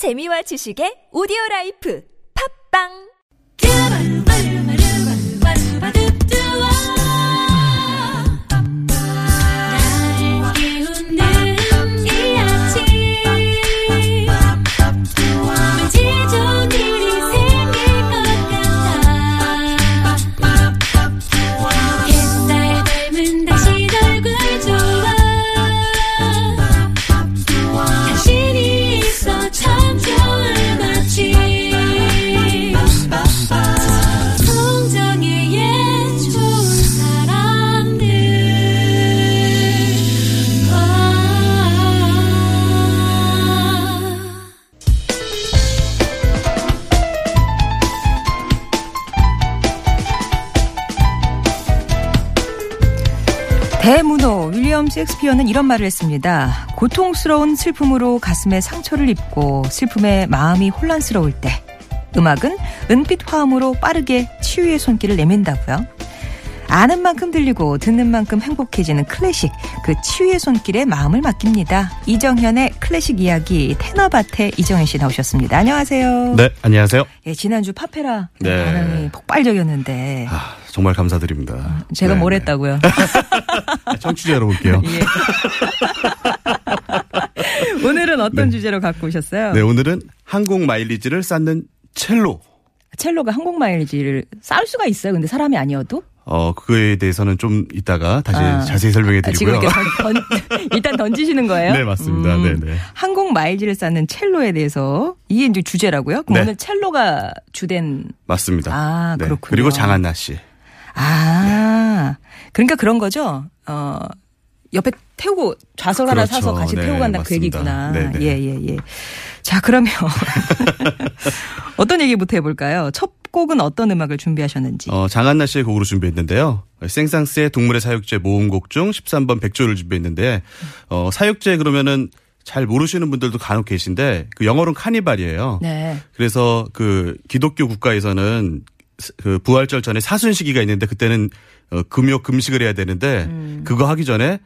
재미와 지식의 오디오 라이프. 팝빵 윌리엄 셰익스피어는 이런 말을 했습니다. 고통스러운 슬픔으로 가슴에 상처를 입고 슬픔에 마음이 혼란스러울 때 음악은 은빛 화음으로 빠르게 치유의 손길을 내민다고요. 아는 만큼 들리고 듣는 만큼 행복해지는 클래식 그 치유의 손길에 마음을 맡깁니다. 이정현의 클래식 이야기 테너밭에 이정현 씨 나오셨습니다. 안녕하세요. 네, 안녕하세요. 예, 지난주 파페라 네. 반응이 폭발적이었는데 아, 정말 감사드립니다. 제가 네, 뭘 네. 했다고요? 청취자 여러분께요. 예. 오늘은 어떤 네. 주제로 갖고 오셨어요? 네, 오늘은 항공 마일리지를 쌓는 첼로. 첼로가 항공 마일리지를 쌓을 수가 있어요. 근데 사람이 아니어도 어, 그거에 대해서는 좀 이따가 다시 아. 자세히 설명해 아, 드리고요. 이렇게 던, 던- 일단 던지시는 거예요? 네, 맞습니다. 음, 네, 네. 항공 마일리지를 쌓는 첼로에 대해서 이게 이제 주제라고요? 그럼 네. 오늘 첼로가 주된 맞습니다. 아, 네, 그렇군요. 그리고 장한나 씨. 아 그러니까 그런 거죠. 어 옆에 태우고 좌석 하나 그렇죠. 사서 같이 네, 태우고 간다 그. 얘기구나. 네, 네. 예 예 예. 자 그러면 어떤 얘기부터 해볼까요? 첫 곡은 어떤 음악을 준비하셨는지. 어, 장한나 씨의 곡으로 준비했는데요. 생상스의 동물의 사육제 모음곡 중 13번 백조를 준비했는데, 어, 사육제 그러면은 잘 모르시는 분들도 간혹 계신데, 그 영어로는 카니발이에요. 네. 그래서 그 기독교 국가에서는 그 부활절 전에 사순 시기가 있는데 그때는 어, 금요 금식을 해야 되는데 그거 하기 전에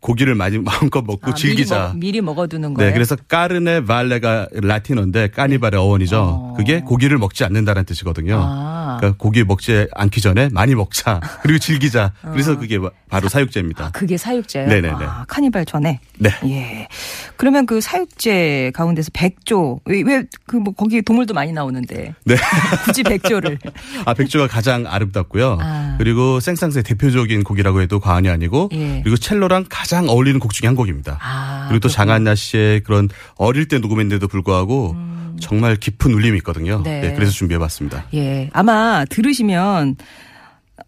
고기를 많이 마음껏 먹고 아, 즐기자. 미리, 먹, 미리 먹 어두는 거예요. 네, 그래서 까르네 발레가 라틴어인데 까니발의 어원이죠. 어. 그게 고기를 먹지 않는다는 뜻이거든요. 아. 그러니까 고기 먹지 않기 전에 많이 먹자. 그리고 즐기자. 그래서 그게 바로 사육제입니다. 아, 그게 사육제예요. 네네네. 아, 카니발 전에. 네. 예. 그러면 그 사육제 가운데서 백조 왜그 뭐 거기 동물도 많이 나오는데 네. 굳이 백조를 아, 백조가 가장 아름답고요. 아. 그리고 생상스의 대표적인 곡이라고 해도 과언이 아니고 예. 그리고 첼로랑 가장 어울리는 곡 중에 한 곡입니다. 아, 그리고 또. 장한나 씨의 그런 어릴 때 녹음했는데도 불구하고 정말 깊은 울림이 있거든요. 음. 네. 네, 그래서 준비해봤습니다. 예. 아마 들으시면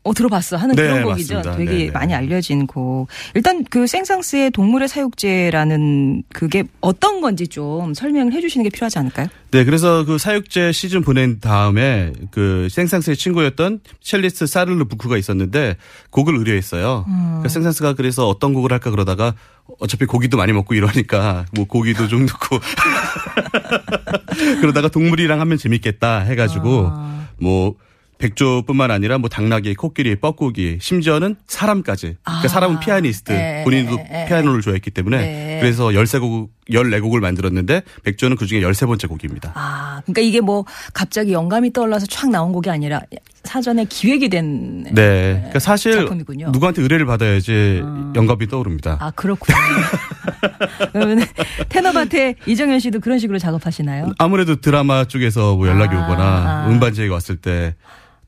어 들어봤어 하는 네, 그런 곡이죠. 맞습니다. 되게 네, 네. 많이 알려진 곡. 일단 그 생상스의 동물의 사육제라는 그게 어떤 건지 좀 설명을 해주시는 게 필요하지 않을까요? 네, 그래서 그 사육제 시즌 보낸 다음에 그 생상스의 친구였던 첼리스트 사르르 부크가 있었는데 곡을 의뢰했어요. 음. 그러니까 생상스가 그래서 어떤 곡을 할까 그러다가 어차피 고기도 많이 먹고 이러니까 뭐 고기도 좀 넣고 그러다가 동물이랑 하면 재밌겠다 해가지고 아. 뭐 백조뿐만 아니라 뭐 당나귀, 코끼리, 뻐꾸기, 심지어는 사람까지. 그러니까 아. 사람은 피아니스트, 네, 본인도 네, 네. 피아노를 좋아했기 때문에 네. 그래서 13곡, 14곡을 만들었는데 백조는 그중에 13번째 곡입니다. 아, 그러니까 이게 뭐 갑자기 영감이 떠올라서 촥 나온 곡이 아니라 사전에 기획이 된. 네. 그러니까 사실 작품이군요. 누구한테 의뢰를 받아야지 영감이 떠오릅니다. 아, 그렇군요. 그러면 테너밭에 이정현 씨도 그런 식으로 작업하시나요? 아무래도 드라마 쪽에서 뭐 연락이 아. 오거나 음반제가 왔을 때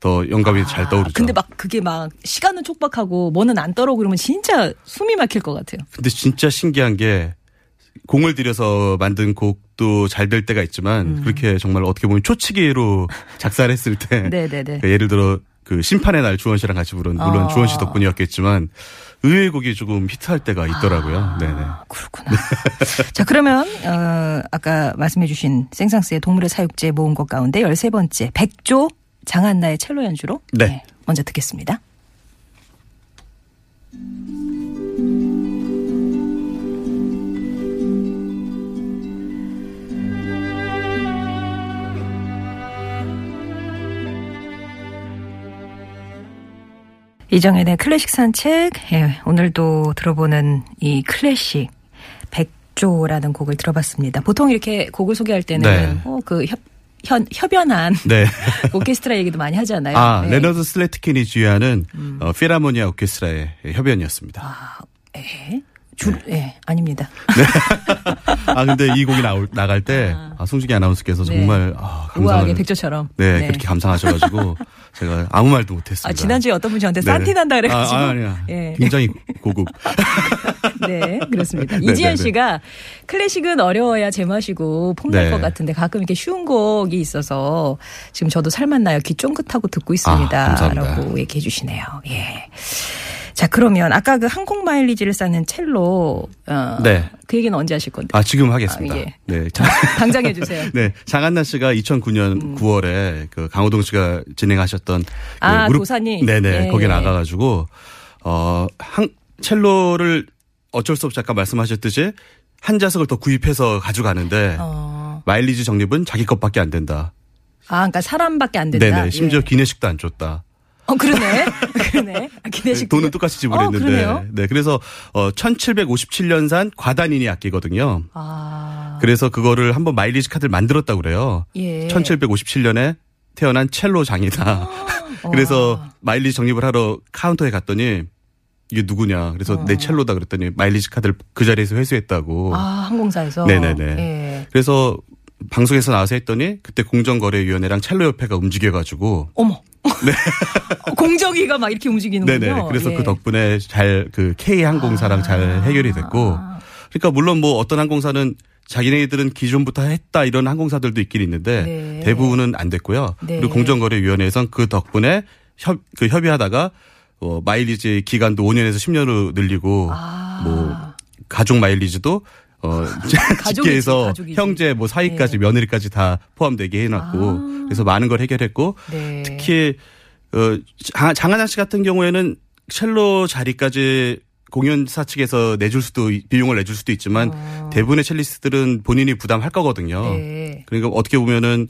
더 영감이 잘 떠오르죠. 근데 막 그게 막 시간은 촉박하고 뭐는 안 떨어 그러면 진짜 숨이 막힐 것 같아요. 근데 진짜 신기한 게 공을 들여서 만든 곡도 잘 될 때가 있지만 음. 그렇게 정말 어떻게 보면 초치기로 작사를 했을 때 네네네. 그러니까 예를 들어 그 심판의 날 주원 씨랑 같이 부른 물론 어. 주원 씨 덕분이었겠지만 의외의 곡이 조금 히트할 때가 있더라고요. 네네. 아, 그렇구나. 자, 그러면, 어, 아까 말씀해주신 생상스의 동물의 사육제 모음곡 가운데 13 번째, 백조 장한나의 첼로 연주로. 네. 먼저 듣겠습니다. 이정현의 클래식 산책. 예, 오늘도 들어보는 이 클래식. 백조 백조라는 곡을 들어봤습니다. 보통 이렇게 곡을 소개할 때는 네. 어, 그 협, 현, 협연한 네. 오케스트라 얘기도 많이 하잖아요. 아, 네. 음. 레너드 슬래트킨이 지휘하는 어, 필하모니아 오케스트라의 협연이었습니다. 아, 예. 줄, 예, 아닙니다. 아 근데 이 곡이 나올 나갈 때 아, 송중기 아나운서께서 네. 정말 아, 감상을 우아하게 백조처럼. 네, 그렇게 감상하셔가지고 제가 아무 말도 못했습니다. 아, 지난주에 어떤 분이 저한테. 산티 난다 그래가지고. 아, 아, 아니야. 예. 굉장히 고급. 네, 그렇습니다. 네, 이지연 네, 네. 씨가 클래식은 어려워야 제맛이고 폼날 네. 것 같은데 가끔 이렇게 쉬운 곡이 있어서 지금 저도 살맛나요. 귀 쫑긋하고 듣고 있습니다. 아. 라고 얘기해 주시네요. 예. 자, 그러면 아까 그 항공 마일리지를 쌓는 첼로, 어, 네. 그 얘기는 언제 하실 건데? 아 지금 하겠습니다. 아, 예. 네. 당장 해주세요. 네, 장한나 씨가 2009년 9월에 그 강호동 씨가 진행하셨던 그 음. 아, 도산이? 네네 예, 거기 예. 나가가지고 어한 첼로를 어쩔 수 없이 아까 말씀하셨듯이 한 자석을 더 구입해서 가져가는데 어. 마일리지 적립은 자기 것밖에 안 된다. 아, 그러니까 사람밖에 안 된다. 네네 심지어 예. 기내식도 안 줬다. 어, 그러네. 그러네. 아, 기내식. 돈은 똑같이 어, 지불했는데 그러네요. 네 그래서 어 1757년산 과단인이 악기거든요. 아. 그래서 그거를 한번 마일리지 카드를 만들었다고 그래요. 예. 1757년에 태어난 첼로 장이다. 그래서 마일리지 적립을 하러 카운터에 갔더니 이게 누구냐. 그래서 내 첼로다 그랬더니 마일리지 카드를 그 자리에서 회수했다고. 아, 항공사에서. 네네네. 예. 그래서 방송에서 나와서 했더니 그때 공정거래위원회랑 첼로협회가 움직여가지고 어머. 공정위가 막 이렇게 움직이는군요. 네네. 그래서 예. 그 덕분에 잘 그 K 항공사랑 잘 해결이 됐고. 그러니까 물론 뭐 어떤 항공사는 자기네들은 기존부터 했다 이런 항공사들도 있긴 있는데 네. 대부분은 안 됐고요. 네. 그리고 공정거래위원회에선 그 덕분에 협, 그 협의하다가 어, 마일리지 기간도 5년에서 10년으로 늘리고 아. 뭐 가족 마일리지도 어 직계에서 가족이지. 형제 뭐 사이까지 네. 며느리까지 다 포함되게 해놨고 아. 그래서 많은 걸 해결했고 네. 특히 어 장- 장하나 씨 같은 경우에는 첼로 자리까지 공연사 측에서 내줄 수도 있- 비용을 내줄 수도 있지만 대부분의 첼리스트들은 본인이 부담할 거거든요. 어. 네. 그러니까 어떻게 보면은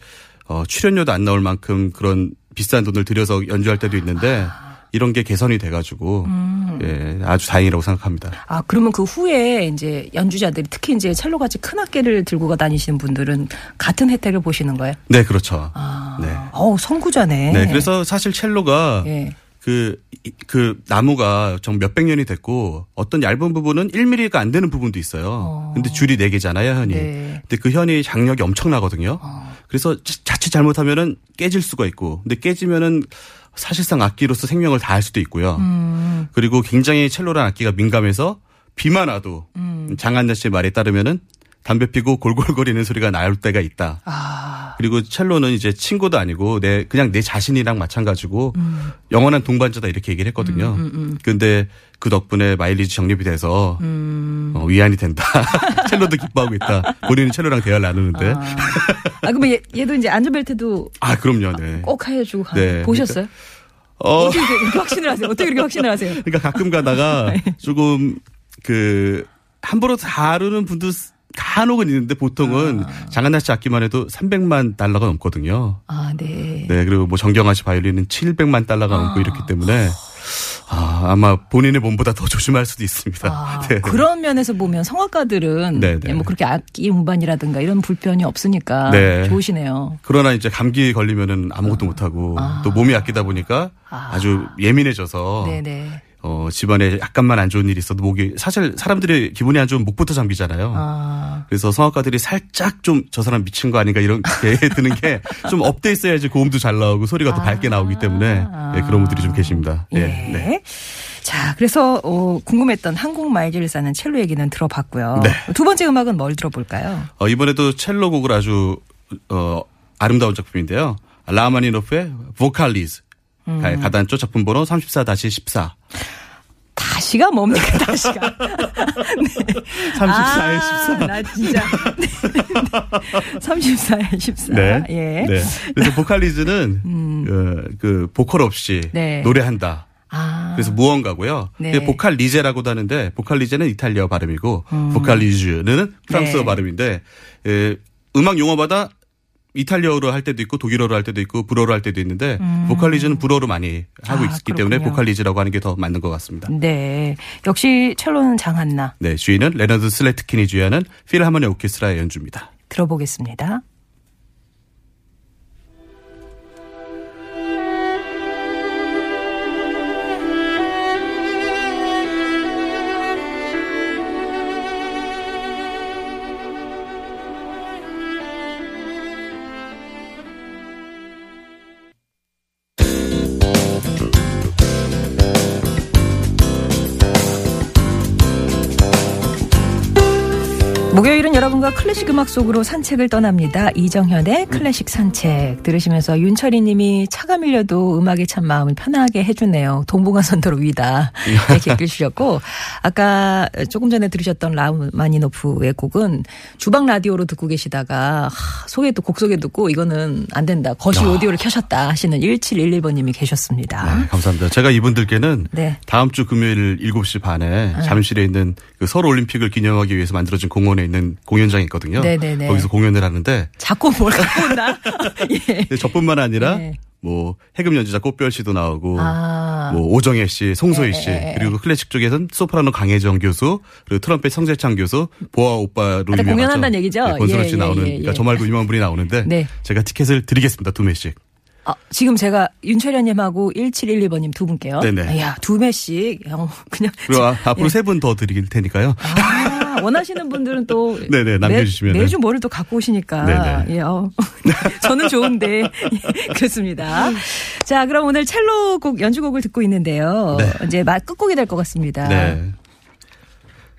어 출연료도 안 나올 만큼 그런 비싼 돈을 들여서 연주할 때도 있는데 이런 게 개선이 돼가지고 음. 예 아주 다행이라고 생각합니다. 아, 그러면 그 후에 이제 연주자들이 특히 이제 첼로 같이 큰 악기를 들고 다니시는 분들은 같은 혜택을 보시는 거예요? 네 그렇죠. 아. 네. 어우, 선구자네. 네 그래서 사실 첼로가 예. 그, 이- 그 나무가 정 몇백 년이 됐고 어떤 얇은 부분은 1mm가 안 되는 부분도 있어요. 어. 근데 줄이 4개잖아요, 현이. 네. 근데 그 현이 장력이 엄청나거든요. 어. 그래서 자- 자칫 잘못하면은 깨질 수가 있고 근데 깨지면은 사실상 악기로서 생명을 다할 수도 있고요. 음. 그리고 굉장히 첼로란 악기가 민감해서 비만 와도 음. 장한나 씨의 말에 따르면은 담배 피고 골골거리는 소리가 나올 때가 있다. 아. 그리고 첼로는 이제 친구도 아니고 내 그냥 내 자신이랑 마찬가지고 음. 영원한 동반자다 이렇게 얘기를 했거든요. 근데 그 덕분에 마일리지 정립이 돼서 음. 어, 위안이 된다. 첼로도 기뻐하고 있다. 본인은 첼로랑 대화를 나누는데. 아, 아, 그러면 얘, 얘도 이제 안전벨트도 그럼요. 네. 꼭 해주고 가. 네, 보셨어요? 어, 어떻게 이렇게 확신을 하세요? 어떻게 그렇게 확신을 하세요? 그러니까 가끔 가다가 네. 조금 그 함부로 다루는 분도 간혹은 있는데 보통은 아. 장한나 씨 악기만 해도 300만 달러가 넘거든요. 아, 네. 네, 그리고 뭐 정경화 씨 바이올린은 700만 달러가 넘고 이렇기 때문에 아, 아마 본인의 몸보다 더 조심할 수도 있습니다. 아, 네. 그런 면에서 보면 성악가들은 네, 네. 예, 뭐 그렇게 악기 운반이라든가 이런 불편이 없으니까 네. 좋으시네요. 그러나 이제 감기 걸리면은 아무것도 못 하고 또 몸을 아끼다 보니까 아. 아. 주 예민해져서 네네. 어, 집안에 약간만 안 좋은 일이 있어도 목이 사실 사람들이 기분이 안 좋으면 목부터 잠기잖아요. 아, 그래서 성악가들이 살짝 좀 저 사람 미친 거 아닌가 이런 게 드는 게 좀 업돼 있어야지 고음도 잘 나오고 소리가 더 밝게 나오기 때문에 예, 그런 분들이 좀 계십니다. 예. 예, 네. 자, 그래서 어, 궁금했던 한국 말기를 싸는 첼로 얘기는 들어봤고요. 네. 두 번째 음악은 뭘 들어볼까요? 어, 이번에도 첼로 곡을 아주 어, 아름다운 작품인데요. 라마니노프의 보칼리즈 음. 가단조 작품 번호 34-14. 다시가 뭡니까, 다시가? 34에 아, 14. 나 진짜. 34에 14. 네. 예. 네. 그래서 보칼리즈는 그, 그 보컬 없이 네. 노래한다. 아. 그래서 무언가고요. 네. 보칼리제라고도 하는데 보칼리제는 이탈리아 발음이고 보칼리즈는 프랑스어 네. 발음인데 예, 음악 용어마다 이탈리아어로 할 때도 있고 독일어로 할 때도 있고 불어로 할 때도 있는데 보칼리즈는 불어로 많이 하고 음. 아, 있기 때문에 그렇군요. 보칼리즈라고 하는 게 더 맞는 것 같습니다. 네. 역시 첼로는 장한나 네, 지휘는 레너드 슬래트킨이 주연하는 필하모니 오케스트라의 연주입니다. 들어보겠습니다. 여러분과 클래식 음악 속으로 산책을 떠납니다. 이정현의 클래식 산책 들으시면서 윤철이 님이 차가 밀려도 음악에 참 마음을 편하게 해주네요. 동북아 선도로 위다. 이렇게 글 주셨고 아까 조금 전에 들으셨던 라우마니노프의 곡은 주방 라디오로 듣고 계시다가 하, 소개 또곡 소개 듣고 이거는 안 된다. 거실 오디오를 켜셨다 하시는 1711번 님이 계셨습니다. 네, 감사합니다. 제가 이분들께는 네. 다음 주 금요일 7시 반에 잠실에 있는 그 서울 올림픽을 기념하기 위해서 만들어진 공원에 있는 공연 장이 있거든요. 네네네. 거기서 공연을 하는데 자꾸 뭘 갖고 온다. 예. 저뿐만 아니라 네. 뭐 해금 연주자 꽃별 씨도 나오고 아. 뭐 오정혜 씨, 송소희 예, 씨 예, 예. 그리고 클래식 쪽에서는 소프라노 강혜정 교수 그리고 트럼펫 성재창 교수 보아 오빠로 아, 유명하죠. 공연한다는 얘기죠? 네, 권순호 예, 씨 예, 나오는 예, 그러니까 예. 저 말고 유명한 분이 나오는데 네. 제가 티켓을 드리겠습니다 두 매씩. 아, 지금 제가 윤철현님하고 1712번님 두 분께요. 네네. 야, 두 매씩. 어, 그냥. 그리고 아, 앞으로 예. 세분 더 드릴 테니까요. 아, 원하시는 분들은 또. 네네, 남겨주시면은. 매, 주 뭐를 또 갖고 오시니까. 네네. 예, 어. 저는 좋은데. 예, 그렇습니다. 자, 그럼 오늘 첼로 곡, 연주곡을 듣고 있는데요. 네. 이제 막 끝곡이 될 것 같습니다. 네.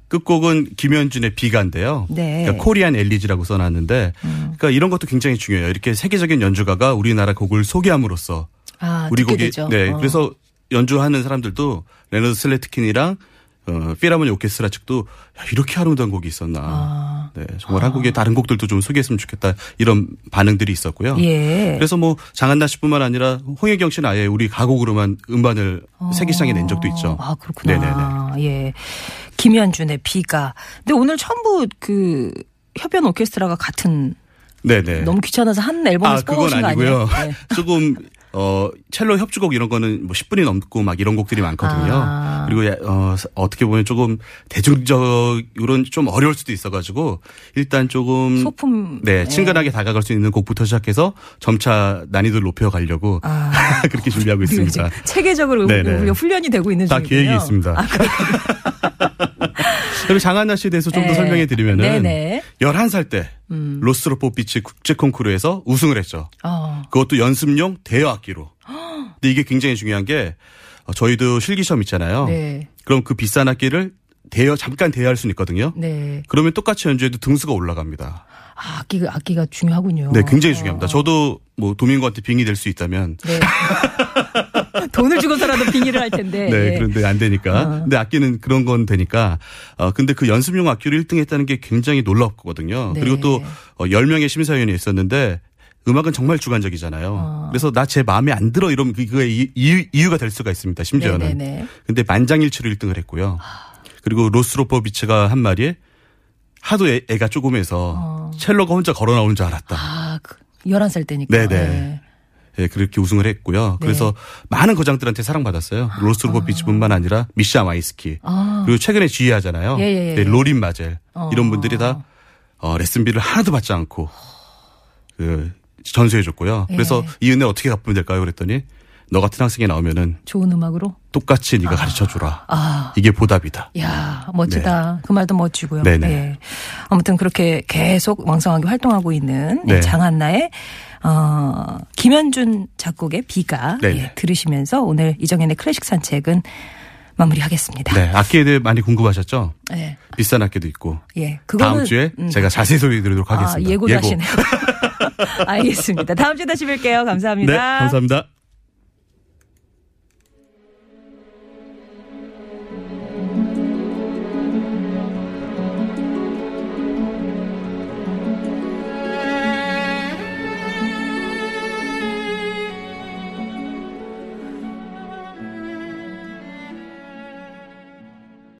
끝곡은 김현준의 비가인데요. 네. 음. 그러니까 코리안 엘리지라고 써놨는데, 그러니까 이런 것도 굉장히 중요해요. 이렇게 세계적인 연주가가 우리나라 곡을 소개함으로써 아, 우리 곡이 되죠. 네 어. 그래서 연주하는 사람들도 레너드 슬래트킨이랑 어, 필하모니아 오케스트라 측도 야, 이렇게 아름다운 곡이 있었나. 아. 네 정말 한국의 다른 곡들도 좀 소개했으면 좋겠다 이런 반응들이 있었고요. 예. 그래서 뭐 장한나 씨뿐만 아니라 홍혜경 씨는 아예 우리 가곡으로만 음반을 세계 시장에 낸 적도 있죠. 아, 그렇구나. 네네네. 예. 김현준의 비가. 근데 오늘 처음부 그 협연 오케스트라가 같은 네네. 너무 귀찮아서 한 앨범에서 아, 뽑아오신 거 아니고요. 네. 조금 어 첼로 협주곡 이런 거는 뭐 10분이 넘고 막 이런 곡들이 많거든요. 아. 그리고 야- 어 어떻게 보면 조금 대중적으로는 좀 어려울 수도 있어 가지고 일단 조금 소품. 네, 친근하게 다가갈 수 있는 곡부터 시작해서 점차 난이도를 높여 가려고 아. 그렇게 준비하고 있습니다. 체계적으로 네네. 훈련이 되고 있는 다 중이군요. 계획이 있습니다. 아, 그리고 장한나 씨에 대해서 좀더 네. 설명해 드리면은 네네. 음. 11살 때 로스트로포 비치 국제 콩쿠르에서 우승을 했죠. 어. 그것도 연습용 대여 악기로. 근데 이게 굉장히 중요한 게 어, 저희도 실기 시험 있잖아요. 네. 그럼 그 비싼 악기를 대여 잠깐 대여할 수는 있거든요. 네. 그러면 똑같이 연주해도 등수가 올라갑니다. 아, 악기가, 악기가 중요하군요. 네, 굉장히 어. 중요합니다. 저도 뭐 도민고한테 빙의 될수 있다면 네. 돈을 주고서라도 빙의를 할 텐데. 네, 예. 그런데 안 되니까. 어. 근데 악기는 그런 건 되니까. 어, 근데 그 연습용 악기로 1등 했다는 게 굉장히 놀랍거든요. 네. 그리고 또 어, 10명의 심사위원이 있었는데 음악은 정말 주관적이잖아요. 어. 그래서 나 제 마음에 안 들어 이러면 이- 이유, 이유가 될 수가 있습니다. 심지어는. 네네네. 근데 만장일치로 1등을 했고요. 그리고 로스로포비치가 한 말이 하도 애, 가 조그매서 첼로가 혼자 걸어 나오는 줄 알았다. 아, 그, 11살 때니까. 네네. 네. 예, 그렇게 우승을 했고요. 네. 그래서 많은 거장들한테 사랑받았어요. 로스로포비치뿐만 아니라 미샤 마이스키. 아. 그리고 최근에 지휘하잖아요. 예, 예, 예. 네, 로린 마젤. 어. 이런 분들이 다 어, 레슨비를 하나도 받지 않고 그 전수해줬고요. 예. 그래서 이 은혜 어떻게 갚으면 될까요? 그랬더니 너 같은 학생이 나오면은 좋은 음악으로? 똑같이 네가 가르쳐 주라. 아. 이게 보답이다. 야 멋지다. 그 말도 멋지고요. 네. 네네. 예. 아무튼 그렇게 계속 왕성하게 활동하고 있는 네. 장한나의 어, 김현준 작곡의 비가 네네. 예, 들으시면서 오늘 이정현의 클래식 산책은 마무리하겠습니다. 네, 악기에 대해 많이 궁금하셨죠? 예. 비싼 악기도 있고. 예. 그거는 다음 주에 음, 제가 자세히 소개드리도록 아, 하겠습니다. 예고도 하시네요. 알겠습니다. 다음 주에 다시 뵐게요. 감사합니다. 네, 감사합니다.